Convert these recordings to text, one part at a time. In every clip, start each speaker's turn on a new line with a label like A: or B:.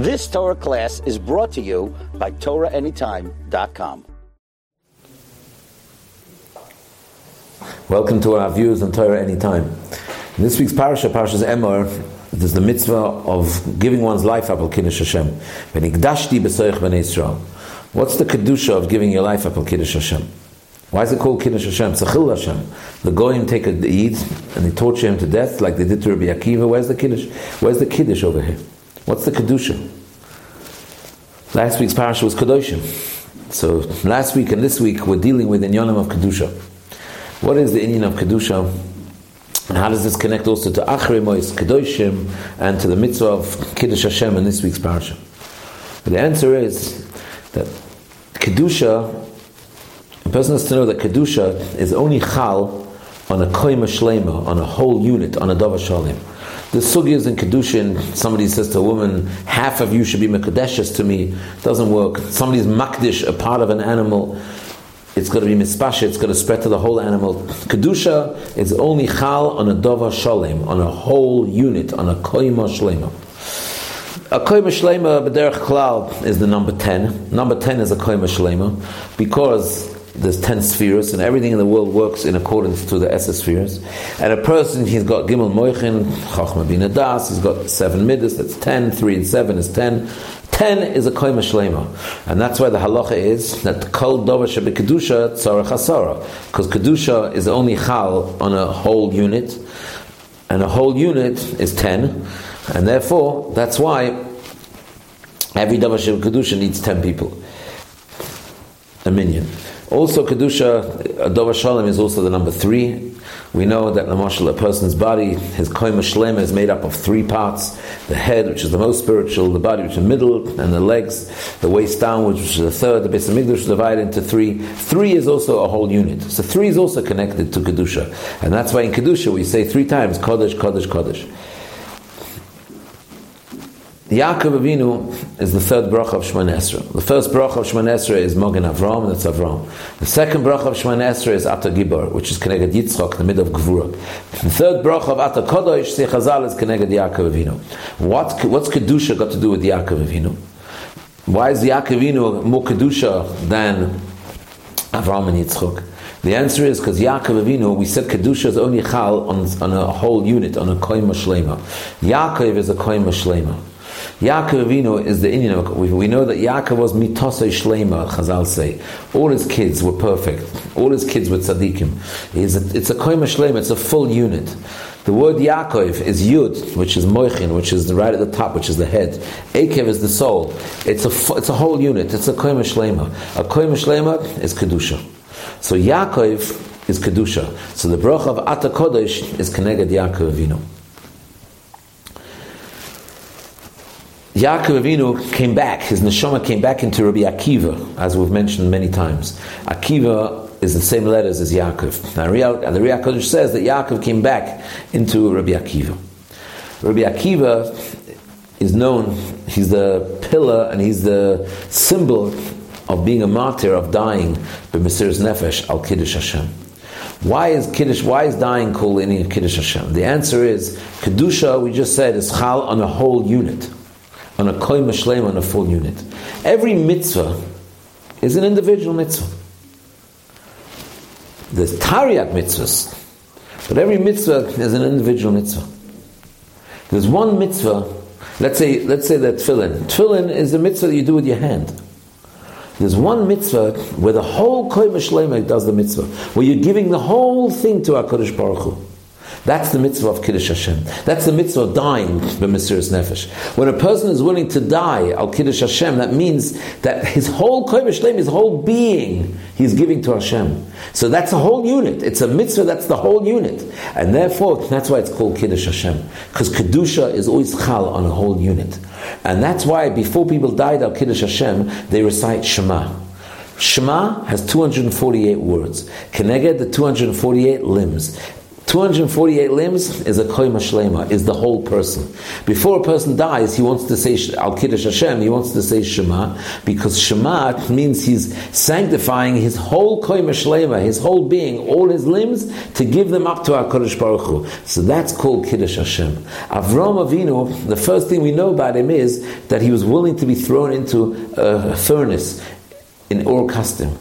A: This Torah class is brought to you by TorahAnytime.com.
B: Welcome to our views on Torah Anytime. In this week's parasha, Parasha's Emor, there's the mitzvah of giving one's life up al Kiddush Hashem. What's the kedusha of giving your life up al Kiddush Hashem? Why is it called Kiddush Hashem? Tzachil Hashem. The Goyim take a Eid and they torture him to death like they did to Rabbi Akiva. Where's the Kiddush? Where's the Kiddush over here? What's the Kedusha? Last week's parasha was Kedoshim. So last week and this week we're dealing with the Inyanim of Kedusha. What is the Inyan of Kedusha? And how does this connect also to Achrei Mois Kedoshim and to the mitzvah of Kiddush Hashem in this week's parasha? The answer is that Kedusha a person has to know that Kedusha is only Chal on a Koima Shlema, on a whole unit, on a Dava Shalim. The sugi in Kedushin, somebody says to a woman, half of you should be Mekadeshes to me. It doesn't work. Somebody's Makdish, a part of an animal. It's going to be mispasha, it's going to spread to the whole animal. Kedusha is only chal on a dova shalim, on a whole unit, on a koima shlema. A koima shlema, b'derech klal, is the number 10. Number 10 is a koima shlema, because there's 10 spheres, and everything in the world works in accordance to the Esa spheres. And a person, he's got Gimel Moichin, Chachma Bin Adas, he's got 7 Midas, that's 10, 3 and 7 is 10. 10 is a Koima Shlema. And that's why the halacha is that Kol Dova Shebe Kedusha Tzara Chasara. Because Kedusha is only Chal on a whole unit, and a whole unit is 10. And therefore, that's why every Dova Shebe Kedusha needs 10 people. A minyan. Also, Kedusha, Adova Shalom is also the number three. We know that, Lamashal, a person's body, his Shlema is made up of three parts the head, which is the most spiritual, the body, which is the middle, and the legs, the waist downwards, which is the third, the Beis HaMikdash is divided into three. Three is also a whole unit. So three is also connected to Kedusha. And that's why in Kedusha we say three times Kodesh, Kodesh, Kodesh. Yaakov Avinu is the third bracha of Shemoneh Esrei. The first bracha of Shemoneh Esrei is Mogen Avram, that's Avram. The second bracha of Shemoneh Esrei is Ata Gibor, which is Keneged Yitzchok, the mid of Gvura. The third bracha of Ata Kodosh, Sechazal, is Keneged Yaakov Avinu. What, what's Kedusha got to do with Yaakov Avinu? Why is Yaakov Avinu more Kedusha than Avram and Yitzchok? The answer is because Yaakov Avinu, we said Kedusha is only Chal on, on a whole unit, on a Koima Shlema. Yaakov is a Koima Shlema. Yaakov Avinu is the Inyan. We know that Yaakov was mitosei shlema. Chazal say all his kids were perfect. All his kids were tzaddikim. It's a koima shlema. It's a full unit. The word Yaakov is Yud, which is Moichin, which is right at the top, which is the head. Akev is the sole. It's a, it's a whole unit. It's a koima shlema. A koima shlema is kedusha. So Yaakov is kedusha. So the bracha of Ata Kodesh is Keneged Yaakov Avinu. Yaakov Avinu came back, his neshama came back into Rabbi Akiva, as we've mentioned many times. Akiva is the same letters as Yaakov. Now, the Riyah says that Yaakov came back into Rabbi Akiva. Rabbi Akiva is known, he's the pillar and he's the symbol of being a martyr, of dying, but Mesiris Nefesh al Kiddush Hashem. Why is Kiddush, why is dying called any Kiddush Hashem? The answer is, Kedusha, we just said, is chal on a whole unit on a koim shlem on a full unit. Every mitzvah is an individual mitzvah. There's taryag mitzvahs, but every mitzvah is an individual mitzvah. There's one mitzvah. Let's say, let's say that tefillin. Tefillin is the mitzvah that you do with your hand. There's one mitzvah where the whole koim shlema does the mitzvah, where you're giving the whole thing to Hakadosh Baruch Hu. That's the mitzvah of Kiddush Hashem. That's the mitzvah of dying the b'mesiris nefesh. When a person is willing to die al Kiddush Hashem, that means that his whole kodesh his whole being, he's giving to Hashem. So that's a whole unit. It's a mitzvah that's the whole unit, and therefore that's why it's called Kiddush Hashem because kedusha is always chal on a whole unit, and that's why before people died al Kiddush Hashem, they recite Shema. Shema has 248 words. Keneged the 248 limbs. 248 limbs is a koima shlema, is the whole person. Before a person dies, he wants to say Al Kiddush Hashem, he wants to say Shema, because Shema means he's sanctifying his whole koima shlema, his whole being, all his limbs, to give them up to our Kodesh Baruch Hu. So that's called Kiddush Hashem. Avram Avinu, the first thing we know about him is that he was willing to be thrown into a furnace in Ur Kasdim.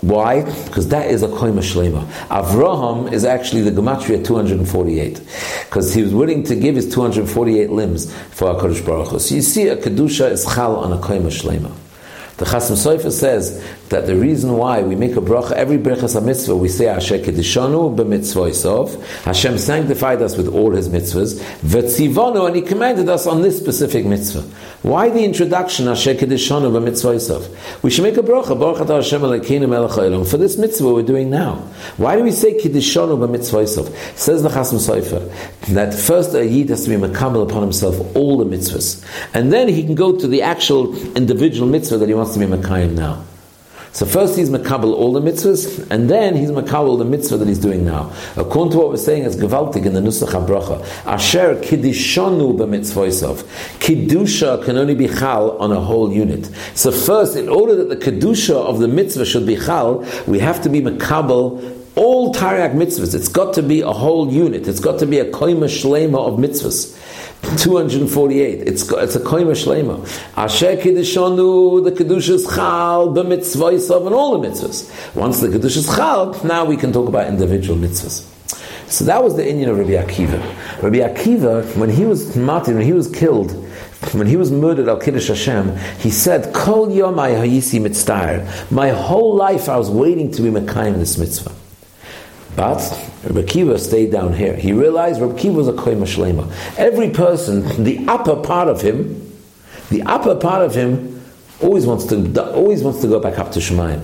B: Why? Because that is a koima shlema. Avraham is actually the gematria 248, because he was willing to give his 248 limbs for Hakadosh Baruch Hu. So you see, a kedusha is chal on a koima shlema. The Chasam Sofer says that the reason why we make a bracha, every brachas mitzvah, we say Asher Kedishanu b'mitzvoisov, Hashem sanctified us with all His mitzvahs, v'tzivonu, and He commanded us on this specific mitzvah. Why the introduction Asher Kedishanu b'mitzvoisov? We should make a bracha, Baruch Hashem Elokeinu for this mitzvah we're doing now. Why do we say Kedishanu b'mitzvoisov? Says the Chasam Sofer that first a yid has to be makabel upon himself all the mitzvahs, and then he can go to the actual individual mitzvah that he wants to be Makayim now. So first he's makabel all the mitzvahs, and then he's makabel the mitzvah that he's doing now. According to what we're saying it's gewaltig in the Nusach HaBracha, Asher kiddishonu b'mitzvoisav. Kiddusha can only be chal on a whole unit. So first, in order that the Kiddusha of the mitzvah should be chal, we have to be makabel all Taryag mitzvahs. It's got to be a whole unit. It's got to be a koima shlema of mitzvahs. 248. It's, it's a koima shlema. Asher kiddishonu, the kedusha is chal, the mitzvahs and all the mitzvahs. Once the kedusha is chal, now we can talk about individual mitzvahs. So that was the Inyan of Rabbi Akiva. Rabbi Akiva, when he was martyred, when he was killed, when he was murdered al Kiddush Hashem, he said, Kol yomai hayisi mitzvah. My whole life I was waiting to be Mekayim this mitzvah. But Rabbi Kiva stayed down here. He realized Rabbi Kiva was a koyma shlema. Every person, the upper part of him, the upper part of him, always wants to always wants to go back up to Shemayim.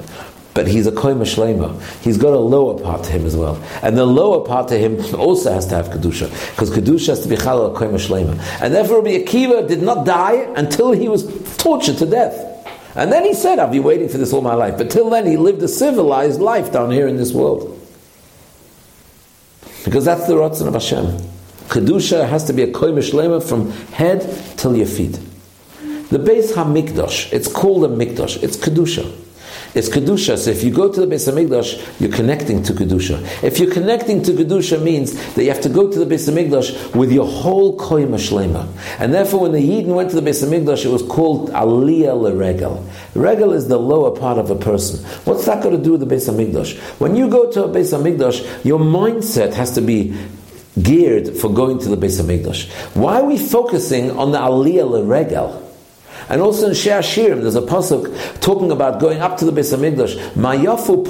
B: But he's a koyma shlema. He's got a lower part to him as well, and the lower part to him also has to have kedusha because kedusha has to be chalal koyma shlema. And therefore, Rabbi did not die until he was tortured to death. And then he said, "I've been waiting for this all my life." But till then, he lived a civilized life down here in this world. Because that's the Ratzon of Hashem. Kedusha has to be a koima shlema from head till your feet. The Beis HaMikdash, it's called a Mikdash, it's Kedusha. It's Kedusha. So if you go to the Beis Hamikdash, you're connecting to Kedusha. If you're connecting to Kedusha means that you have to go to the Beis Hamikdash with your whole Koyim Shlema. And therefore when the Yidden went to the Beis Hamikdash, it was called Aliyah Leregel. Regel is the lower part of a person. What's that got to do with the Beis Hamikdash? When you go to a Beis Hamikdash, your mindset has to be geared for going to the Beis Hamikdash. Why are we focusing on the Aliyah Leregel? And also in Shir HaShirim, there's a pasuk talking about going up to the Beis Hamikdash. Mayafu.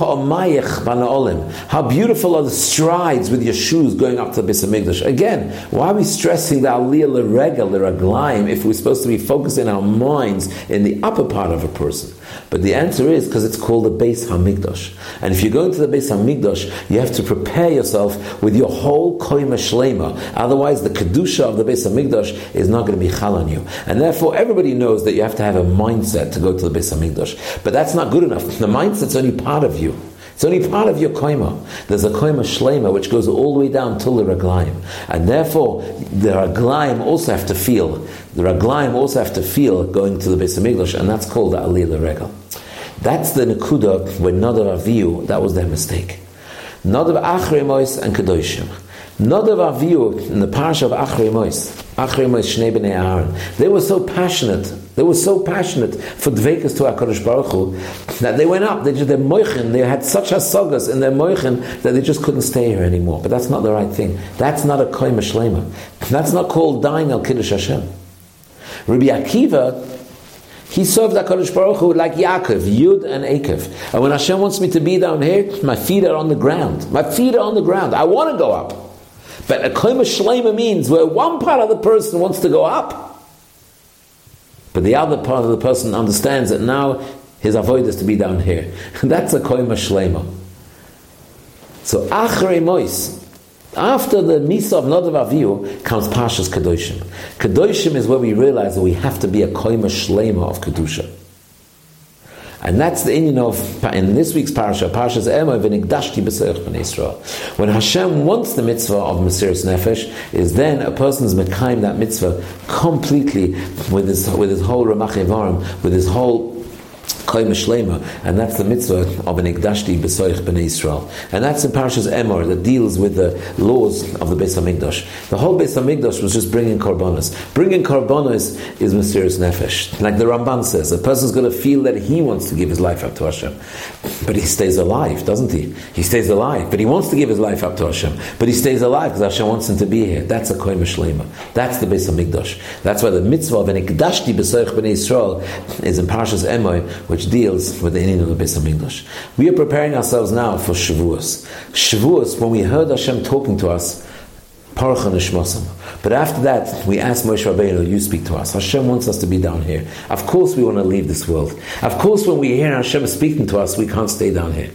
B: How beautiful are the strides with your shoes going up to the Beis Hamikdash. Again, why are we stressing the aliyah l'regel, l'raglaim, if we're supposed to be focusing our minds in the upper part of a person? But the answer is because it's called the Beis Hamikdash. And if you go into the Beis Hamikdash, you have to prepare yourself with your whole koima shlema. Otherwise, the kedusha of the Beis Hamikdash is not going to be chal on you. And therefore, everybody knows that you have to have a mindset to go to the Beis Hamikdash. But that's not good enough. The mindset's only part of you. It's only part of your koima. There's a koima shlema which goes all the way down till the raglaim, and therefore the raglaim also have to feel. The raglaim also have to feel going to the base Beis Hamikdash, and that's called the aliyah regal. That's the nekuda when Nadav Avihu, that was their mistake. Nadav Achremois and Kedoshim. Nadav Avihu in the parsha of Achremois, Achremois Shnei Bnei Aaron, they were so passionate they were so passionate for dvekas to HaKadosh Baruch Hu that they went up, they just, their moichin, they had such hasagas in their moichin that they just couldn't stay here anymore. But that's not the right thing. That's not a koim shlema. That's not called dying al Kiddush Hashem. Rabbi Akiva, he served HaKadosh Baruch Hu like Yaakov, Yud and Akev. And when Hashem wants me to be down here, my feet are on the ground. My feet are on the ground. I want to go up. But a koim shlema means where one part of the person wants to go up, but the other part of the person understands that now his avoid is to be down here. That's a koima shlema. So achrei mois, after the Misa of Nadav Avihu comes Pashas Kedoshim. Kedoshim is where we realize that we have to be a koima shlema of Kedusha. And that's the Inyan of, in this week's parasha, Parasha's Emor, V'nigdashti b'seich b'nei. When Hashem wants the mitzvah of Mesiris Nefesh, is then a person's mekayim that mitzvah completely with his, with his whole Ramach with his whole and that's the mitzvah of an Ikdashti B'soich B'nai Israel. And that's in Parashas Emor that deals with the laws of the Beis HaMikdash. The whole Beis HaMikdash was just bringing korbanos. Bringing korbanos is Mesiris Nefesh. Like the Ramban says, a person's going to feel that he wants to give his life up to Hashem. But he stays alive, doesn't he? He stays alive, but he wants to give his life up to Hashem. But he stays alive because Hashem wants him to be here. That's a Koim Shlema. That's the Beis HaMikdash. That's why the mitzvah of an Ikdashti B'soich B'nai Israel is in Parashas Emor, which deals with the ending of the Beis Hamikdash. We are preparing ourselves now for Shavuos. Shavuos, when we heard Hashem talking to us. But after that, we asked Moshe Rabbeinu, you speak to us. Hashem wants us to be down here. Of course we want to leave this world. Of course when we hear Hashem speaking to us, we can't stay down here.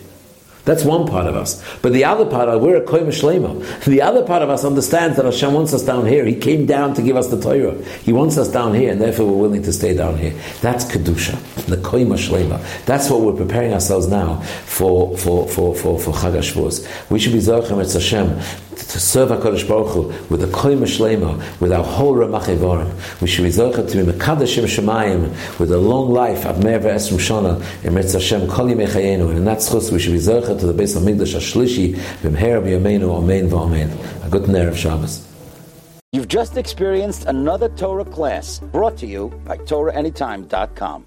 B: That's one part of us. But the other part, of, we're a koim shlema. The other part of us understands that Hashem wants us down here. He came down to give us the Torah. He wants us down here, and therefore we're willing to stay down here. That's kedusha, the koim shlema. That's what we're preparing ourselves now for for for for for Chag We should be zochem et Hashem to serve HaKadosh Baruch Hu with the Koyim Shlema, with our whole Ramach Evorim. We should be Zochah to be Mekadashim Shemayim, with a long life, of Me'er Ve'esrim Shana, in Metz Hashem, Kol Yimei Chayenu, and in that schus we should be Zochah to the Beis HaMikdash HaShlishi, B'mher B'yameinu, Amen V'Amen. A good Ner of Shabbos.
A: You've just experienced another Torah class brought to you by TorahAnytime.com.